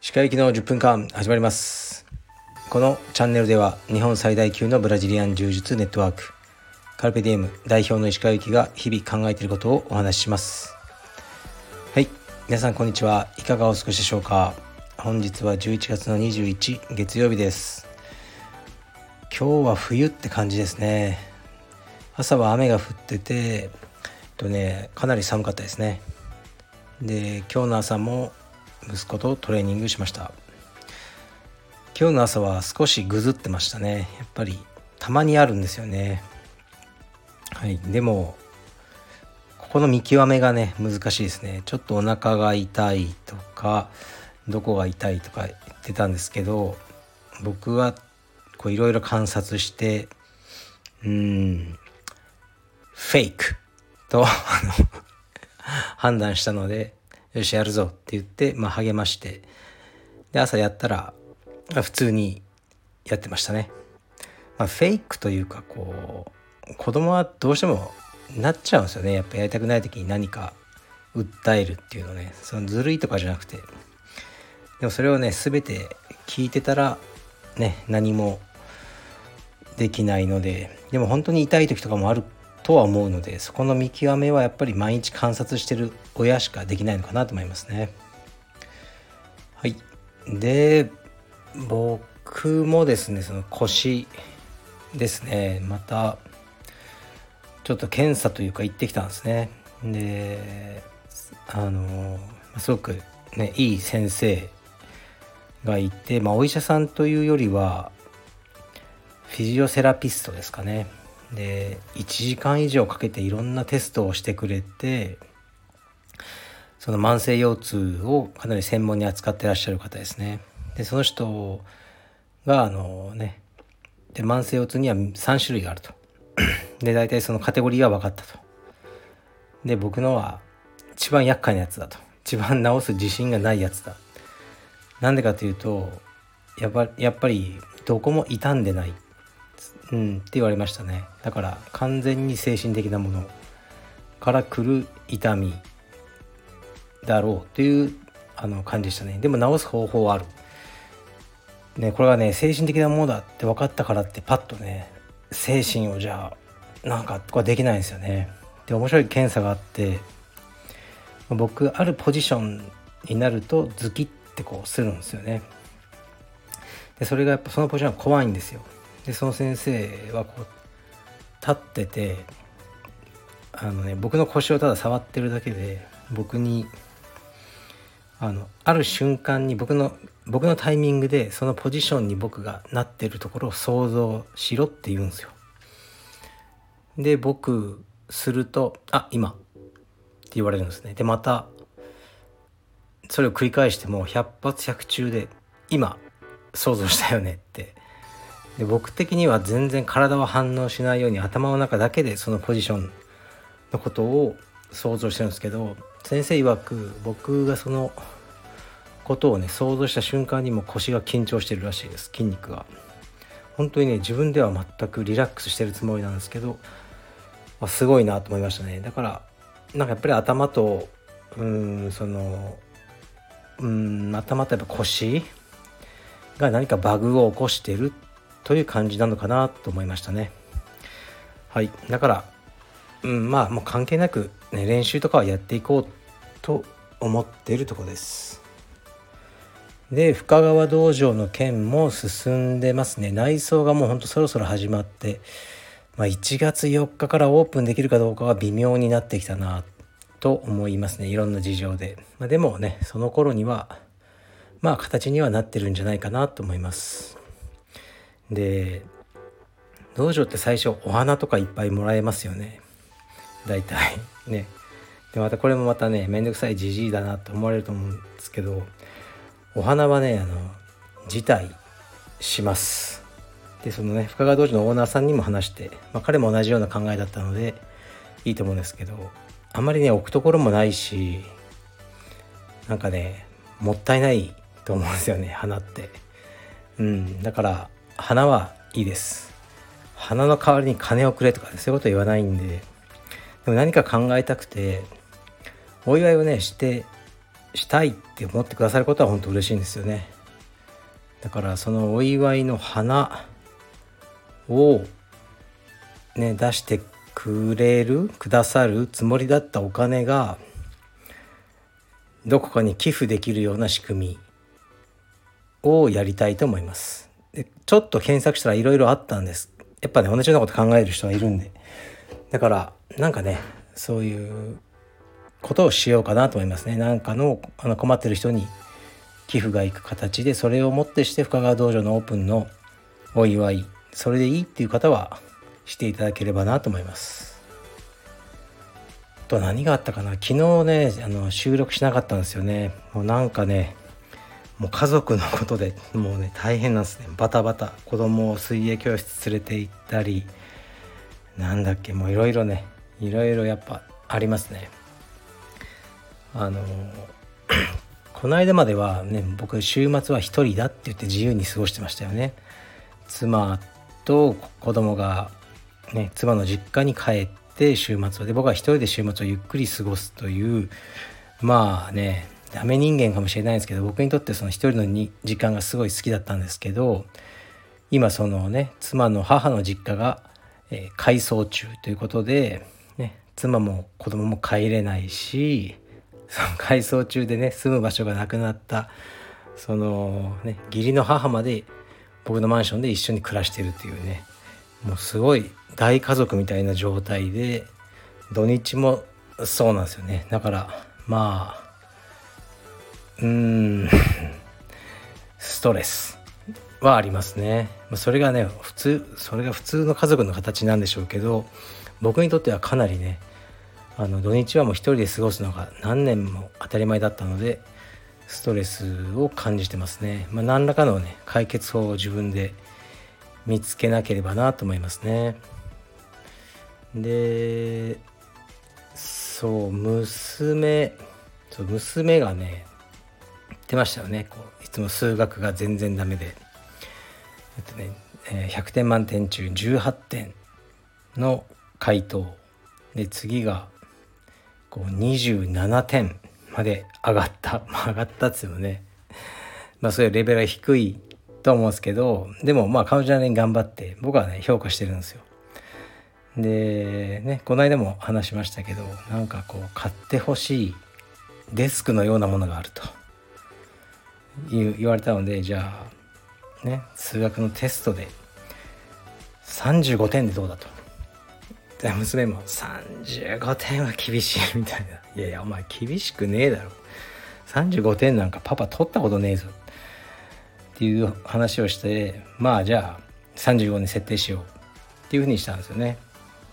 歯科行きの10分間始まります。このチャンネルでは日本最大級のブラジリアン柔術ネットワークカルペディエム代表の石川由紀が日々考えていることをお話しします。はい。皆さんこんにちは。いかがお過ごしでしょうか？本日は11月の21月曜日です。今日は冬って感じですね。朝は雨が降っててえっとねかなり寒かったですね。で今日の朝も息子とトレーニングしました。今日の朝は少しぐずってましたね。やっぱりたまにあるんですよね。はいでもここの見極めがね難しいですね。ちょっとお腹が痛いとかどこが痛いとか言ってたんですけど僕はいろいろ観察してうんフェイクと 判断したのでよしやるぞって言って、まあ、励ましてで朝やったら普通にやってましたね、まあ、フェイクというかこう子供はどうしてもなっちゃうんですよね。やっぱやりたくない時に何か訴えるっていうのね。そのずるいとかじゃなくて。でもそれをね全て聞いてたらね何もできないので。でも本当に痛い時とかもあるとは思うのでそこの見極めはやっぱり毎日観察してる親しかできないのかなと思いますね。はいで僕もですねその腰ですねまたちょっと検査というか行ってきたんですね。であのすごくねいい先生がいて、まあ、お医者さんというよりはフィジオセラピストですかねで1時間以上かけていろんなテストをしてくれてその慢性腰痛をかなり専門に扱ってらっしゃる方ですね。でその人があのねで慢性腰痛には3種類があると。で大体そのカテゴリーは分かったと。で僕のは一番厄介なやつだと。一番治す自信がないやつだ。なんでかというとやっぱやっぱりどこも傷んでない。うん、って言われましたね。だから完全に精神的なもの。から来る痛みだろうというあの感じでしたね。でも治す方法はある。ねこれがね精神的なものだって分かったからってパッとね精神をじゃあなんかとかできないんですよね。で面白い検査があって僕あるポジションになるとズキってこうするんですよね。でそれがやっぱそのポジションは怖いんですよ。でその先生はこう立っててあのね僕の腰をただ触ってるだけで僕にあのある瞬間に僕の僕のタイミングでそのポジションに僕がなってるところを想像しろって言うんですよ。で僕すると「あ今」って言われるんですね。でまたそれを繰り返しても100発100中で「今想像したよね」ってで僕的には全然体は反応しないように頭の中だけでそのポジションのことを想像してるんですけど先生曰く僕がそのことをね想像した瞬間にも腰が緊張してるらしいです筋肉が。本当にね自分では全くリラックスしてるつもりなんですけど、まあ、すごいなと思いましたね。だからなんかやっぱり頭とうんそのうん頭とやっぱ腰が何かバグを起こしてるっという感じなのかなと思いましたね。はい、だから、うん、まあもう関係なく、ね、練習とかはやっていこうと思っているとこです。で深川道場の件も進んでますね。内装がもうほんとそろそろ始まって、まあ、1月4日からオープンできるかどうかは微妙になってきたなと思いますね。いろんな事情で、まあ、でもねその頃にはまあ形にはなってるんじゃないかなと思います。で道場って最初お花とかいっぱいもらえますよね。大体。ね。でまたこれもまたねめんどくさいじじいだなと思われると思うんですけどお花はねあの辞退します。でそのね深川道場のオーナーさんにも話して、まあ、彼も同じような考えだったのでいいと思うんですけどあんまりね置くところもないしなんかねもったいないと思うんですよね花って。うん。だから花はいいです。花の代わりに金をくれとか、そういうこと言わないんで。でも何か考えたくてお祝いをねしてしたいって思ってくださることは本当嬉しいんですよね。だからそのお祝いの花をね出してくれるくださるつもりだったお金がどこかに寄付できるような仕組みをやりたいと思います。でちょっと検索したらいろいろあったんです。やっぱね同じようなこと考える人はいるんで。だからなんかねそういうことをしようかなと思いますね。なんかのあの困ってる人に寄付がいく形でそれをもってして深川道場のオープンのお祝いそれでいいっていう方はしていただければなと思います。と何があったかな。昨日ねあの収録しなかったんですよね。もうなんかねもう家族のことでもうね大変なんですね。バタバタ。子供を水泳教室連れて行ったりなんだっけもういろいろねいろいろやっぱありますね。あの この間まではね僕週末は一人だって言って自由に過ごしてましたよね。妻と子供がね妻の実家に帰って週末で僕は一人で週末をゆっくり過ごすというまあねダメ人間かもしれないんですけど僕にとってその一人のに時間がすごい好きだったんですけど今そのね妻の母の実家が、えー、改装中ということで、ね、妻も子供も帰れないしその 改装中でね住む場所がなくなったそのね義理の母まで僕のマンションで一緒に暮らしてるっていうねもうすごい大家族みたいな状態で土日もそうなんですよね。だからまあうん。ストレスはありますね。それがね普通それが普通の家族の形なんでしょうけど僕にとってはかなりねあの土日はもう一人で過ごすのが何年も当たり前だったのでストレスを感じてますね、まあ、何らかのね解決法を自分で見つけなければなと思いますね。でそう娘そう娘がねってましたよね。こういつも数学が全然ダメで、えっとねえー、100点満点中18点の回答。で次がこう27点まで上がった、まあ、上がったっつうのね。まあそういうレベルが低いと思うんですけどでもまあ彼女なりに頑張って僕はね評価してるんですよ。でねこの間も話しましたけどなんかこう買ってほしいデスクのようなものがあると。言われたのでじゃあね数学のテストで35点でどうだと。で娘も35点は厳しいみたいな。いやいやお前厳しくねえだろ。35点なんかパパ取ったことねえぞ。っていう話をしてまあじゃあ35に設定しようっていうふうにしたんですよね。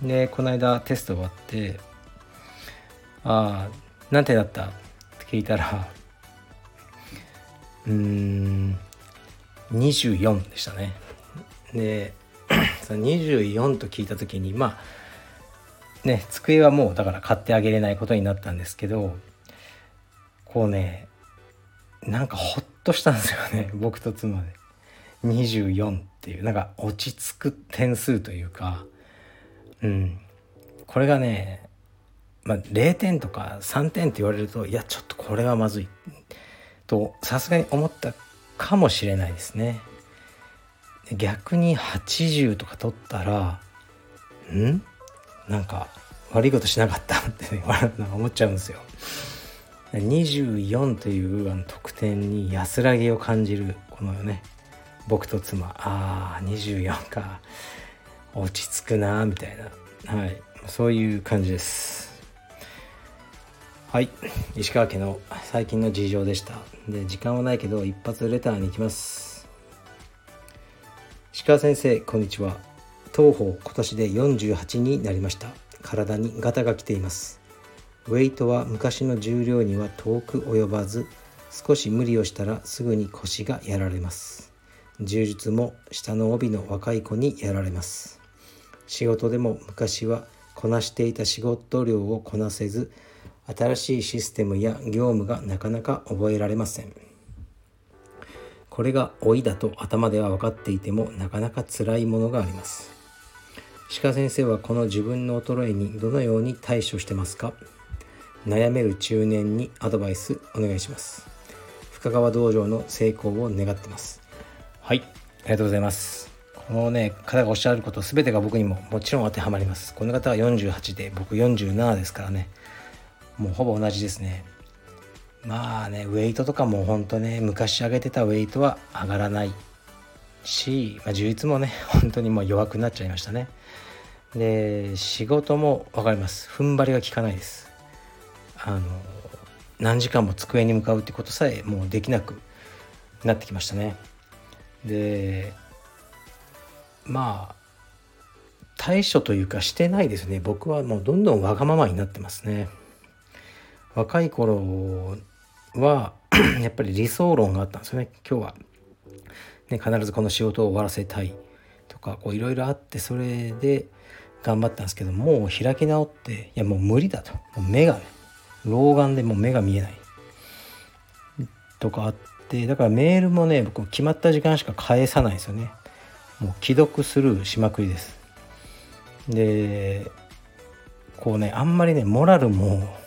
でこの間テスト終わって「ああ何点だった?」って聞いたらうーん24でしたね。で その24と聞いた時にまあね机はもうだから買ってあげれないことになったんですけどこうねなんかほっとしたんですよね。僕と妻で。24っていうなんか落ち着く点数というかうん。これがねまあ0点とか3点って言われるといやちょっとこれはまずい。とさすがに思ったかもしれないですね。逆に80とか取ったらん？なんか悪いことしなかったってね 思っちゃうんですよ。24というあの得点に安らぎを感じるこのね僕と妻。ああ24か。落ち着くなみたいな。はい。そういう感じです。はい。石川家の最近の事情でした。で時間はないけど一発レターに行きます。石川先生こんにちは。当方今年で48になりました。体にガタが来ています。ウェイトは昔の重量には遠く及ばず少し無理をしたらすぐに腰がやられます。柔術も下の帯の若い子にやられます。仕事でも昔はこなしていた仕事量をこなせず新しいシステムや業務がなかなか覚えられません。これが老いだと頭では分かっていてもなかなか辛いものがあります。鹿先生はこの自分の衰えにどのように対処してますか？悩める中年にアドバイスお願いします。深川道場の成功を願ってます。はいありがとうございます。このね方がおっしゃること全てが僕にももちろん当てはまります。この方は48で僕47ですからね。もうほぼ同じですね。まあねウェイトとかも本当ね昔上げてたウェイトは上がらないし、まあ、充実もね 本当にもう弱くなっちゃいましたね。で仕事も分かります。踏ん張りが効かないです。あの何時間も机に向かうってことさえもうできなくなってきましたね。でまあ対処というかしてないですね。僕はもうどんどんわがままになってますね。若い頃は やっぱり理想論があったんですよね。今日は、ね、必ずこの仕事を終わらせたいとかいろいろあってそれで頑張ったんですけどもう開き直っていやもう無理だと。もう目が老眼でもう目が見えない。とかあってだからメールもね僕決まった時間しか返さないですよね。もう既読スルーしまくりです。でこうねあんまりねモラルも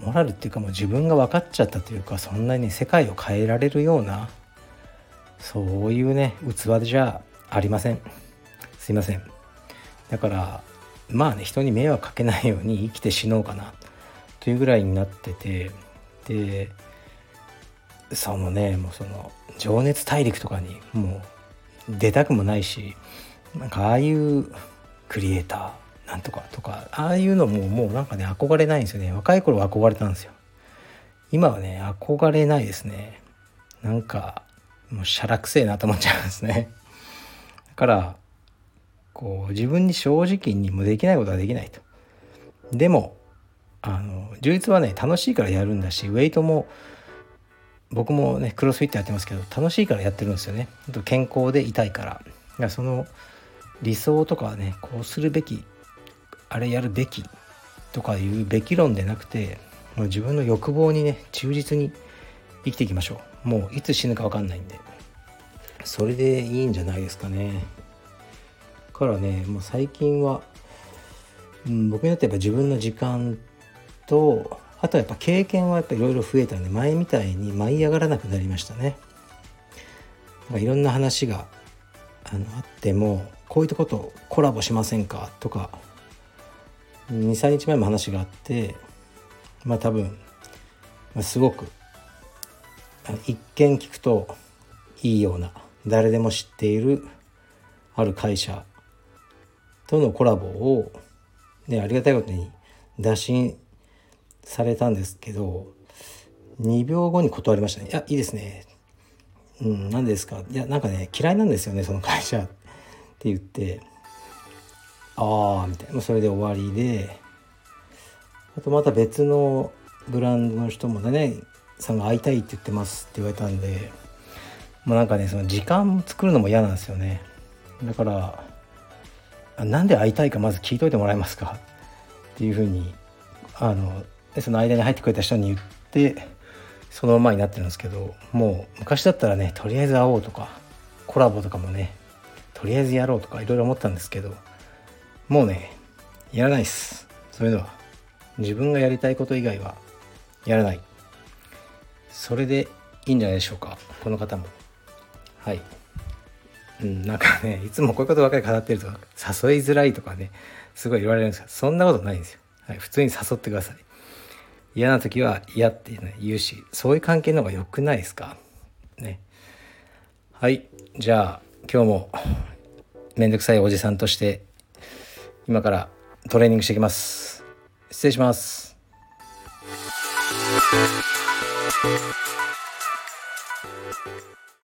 モラルっていうかもう自分が分かっちゃったというかそんなに世界を変えられるようなそういうね器じゃありません。すいません。だからまあね人に迷惑かけないように生きて死のうかな。というぐらいになっててでそのねもうその情熱大陸とかにもう出たくもないしなんかああいうクリエイターなんとかとかああいうのももうなんかね憧れないんですよね。若い頃は憧れたんですよ。今はね憧れないですね。なんかもうしゃらくせえなと思っちゃうんですね。だからこう自分に正直にもできないことはできないと。でもあの充実はね楽しいからやるんだしウェイトも僕もねクロスフィットやってますけど楽しいからやってるんですよね。健康でいたいから。いその理想とかねこうするべきあれやるべきとかいうべき論でなくてもう自分の欲望にね忠実に生きていきましょう。もういつ死ぬか分かんないんで。それでいいんじゃないですかね。からねもう最近は、うん、僕にとってやっぱ自分の時間とあとはやっぱ経験はやっぱいろいろ増えたんで前みたいに舞い上がらなくなりましたね。いろんな話があのあってもこういったことコラボしませんか？とか23日前も話があってまあ多分、すごく一見聞くといいような誰でも知っているある会社とのコラボを、ね、ありがたいことに打診されたんですけど2秒後に断りましたね「いやいいですね」うん何ですか。いやなんかね嫌いなんですよねその会社って言って。ああみたいな。それで終わりで。あとまた別のブランドの人もねさんが会いたいって言ってますって言われたんでもうなんかねその時間作るのも嫌なんですよね。だからなんで会いたいかまず聞いといてもらえますか？っていうふうにあのその間に入ってくれた人に言ってそのままになってるんですけどもう昔だったらねとりあえず会おうとかコラボとかもねとりあえずやろうとかいろいろ思ったんですけどもうねやらないっす。そういうのは自分がやりたいこと以外はやらない。それでいいんじゃないでしょうか。この方も。はい。うんなんかねいつもこういうことばかり語ってると誘いづらいとかねすごい言われるんですけどそんなことないんですよ、はい、普通に誘ってください。嫌な時は嫌って言うしそういう関係の方が良くないですか？ね。はいじゃあ今日もめんどくさいおじさんとして今からトレーニングしていきます。失礼します。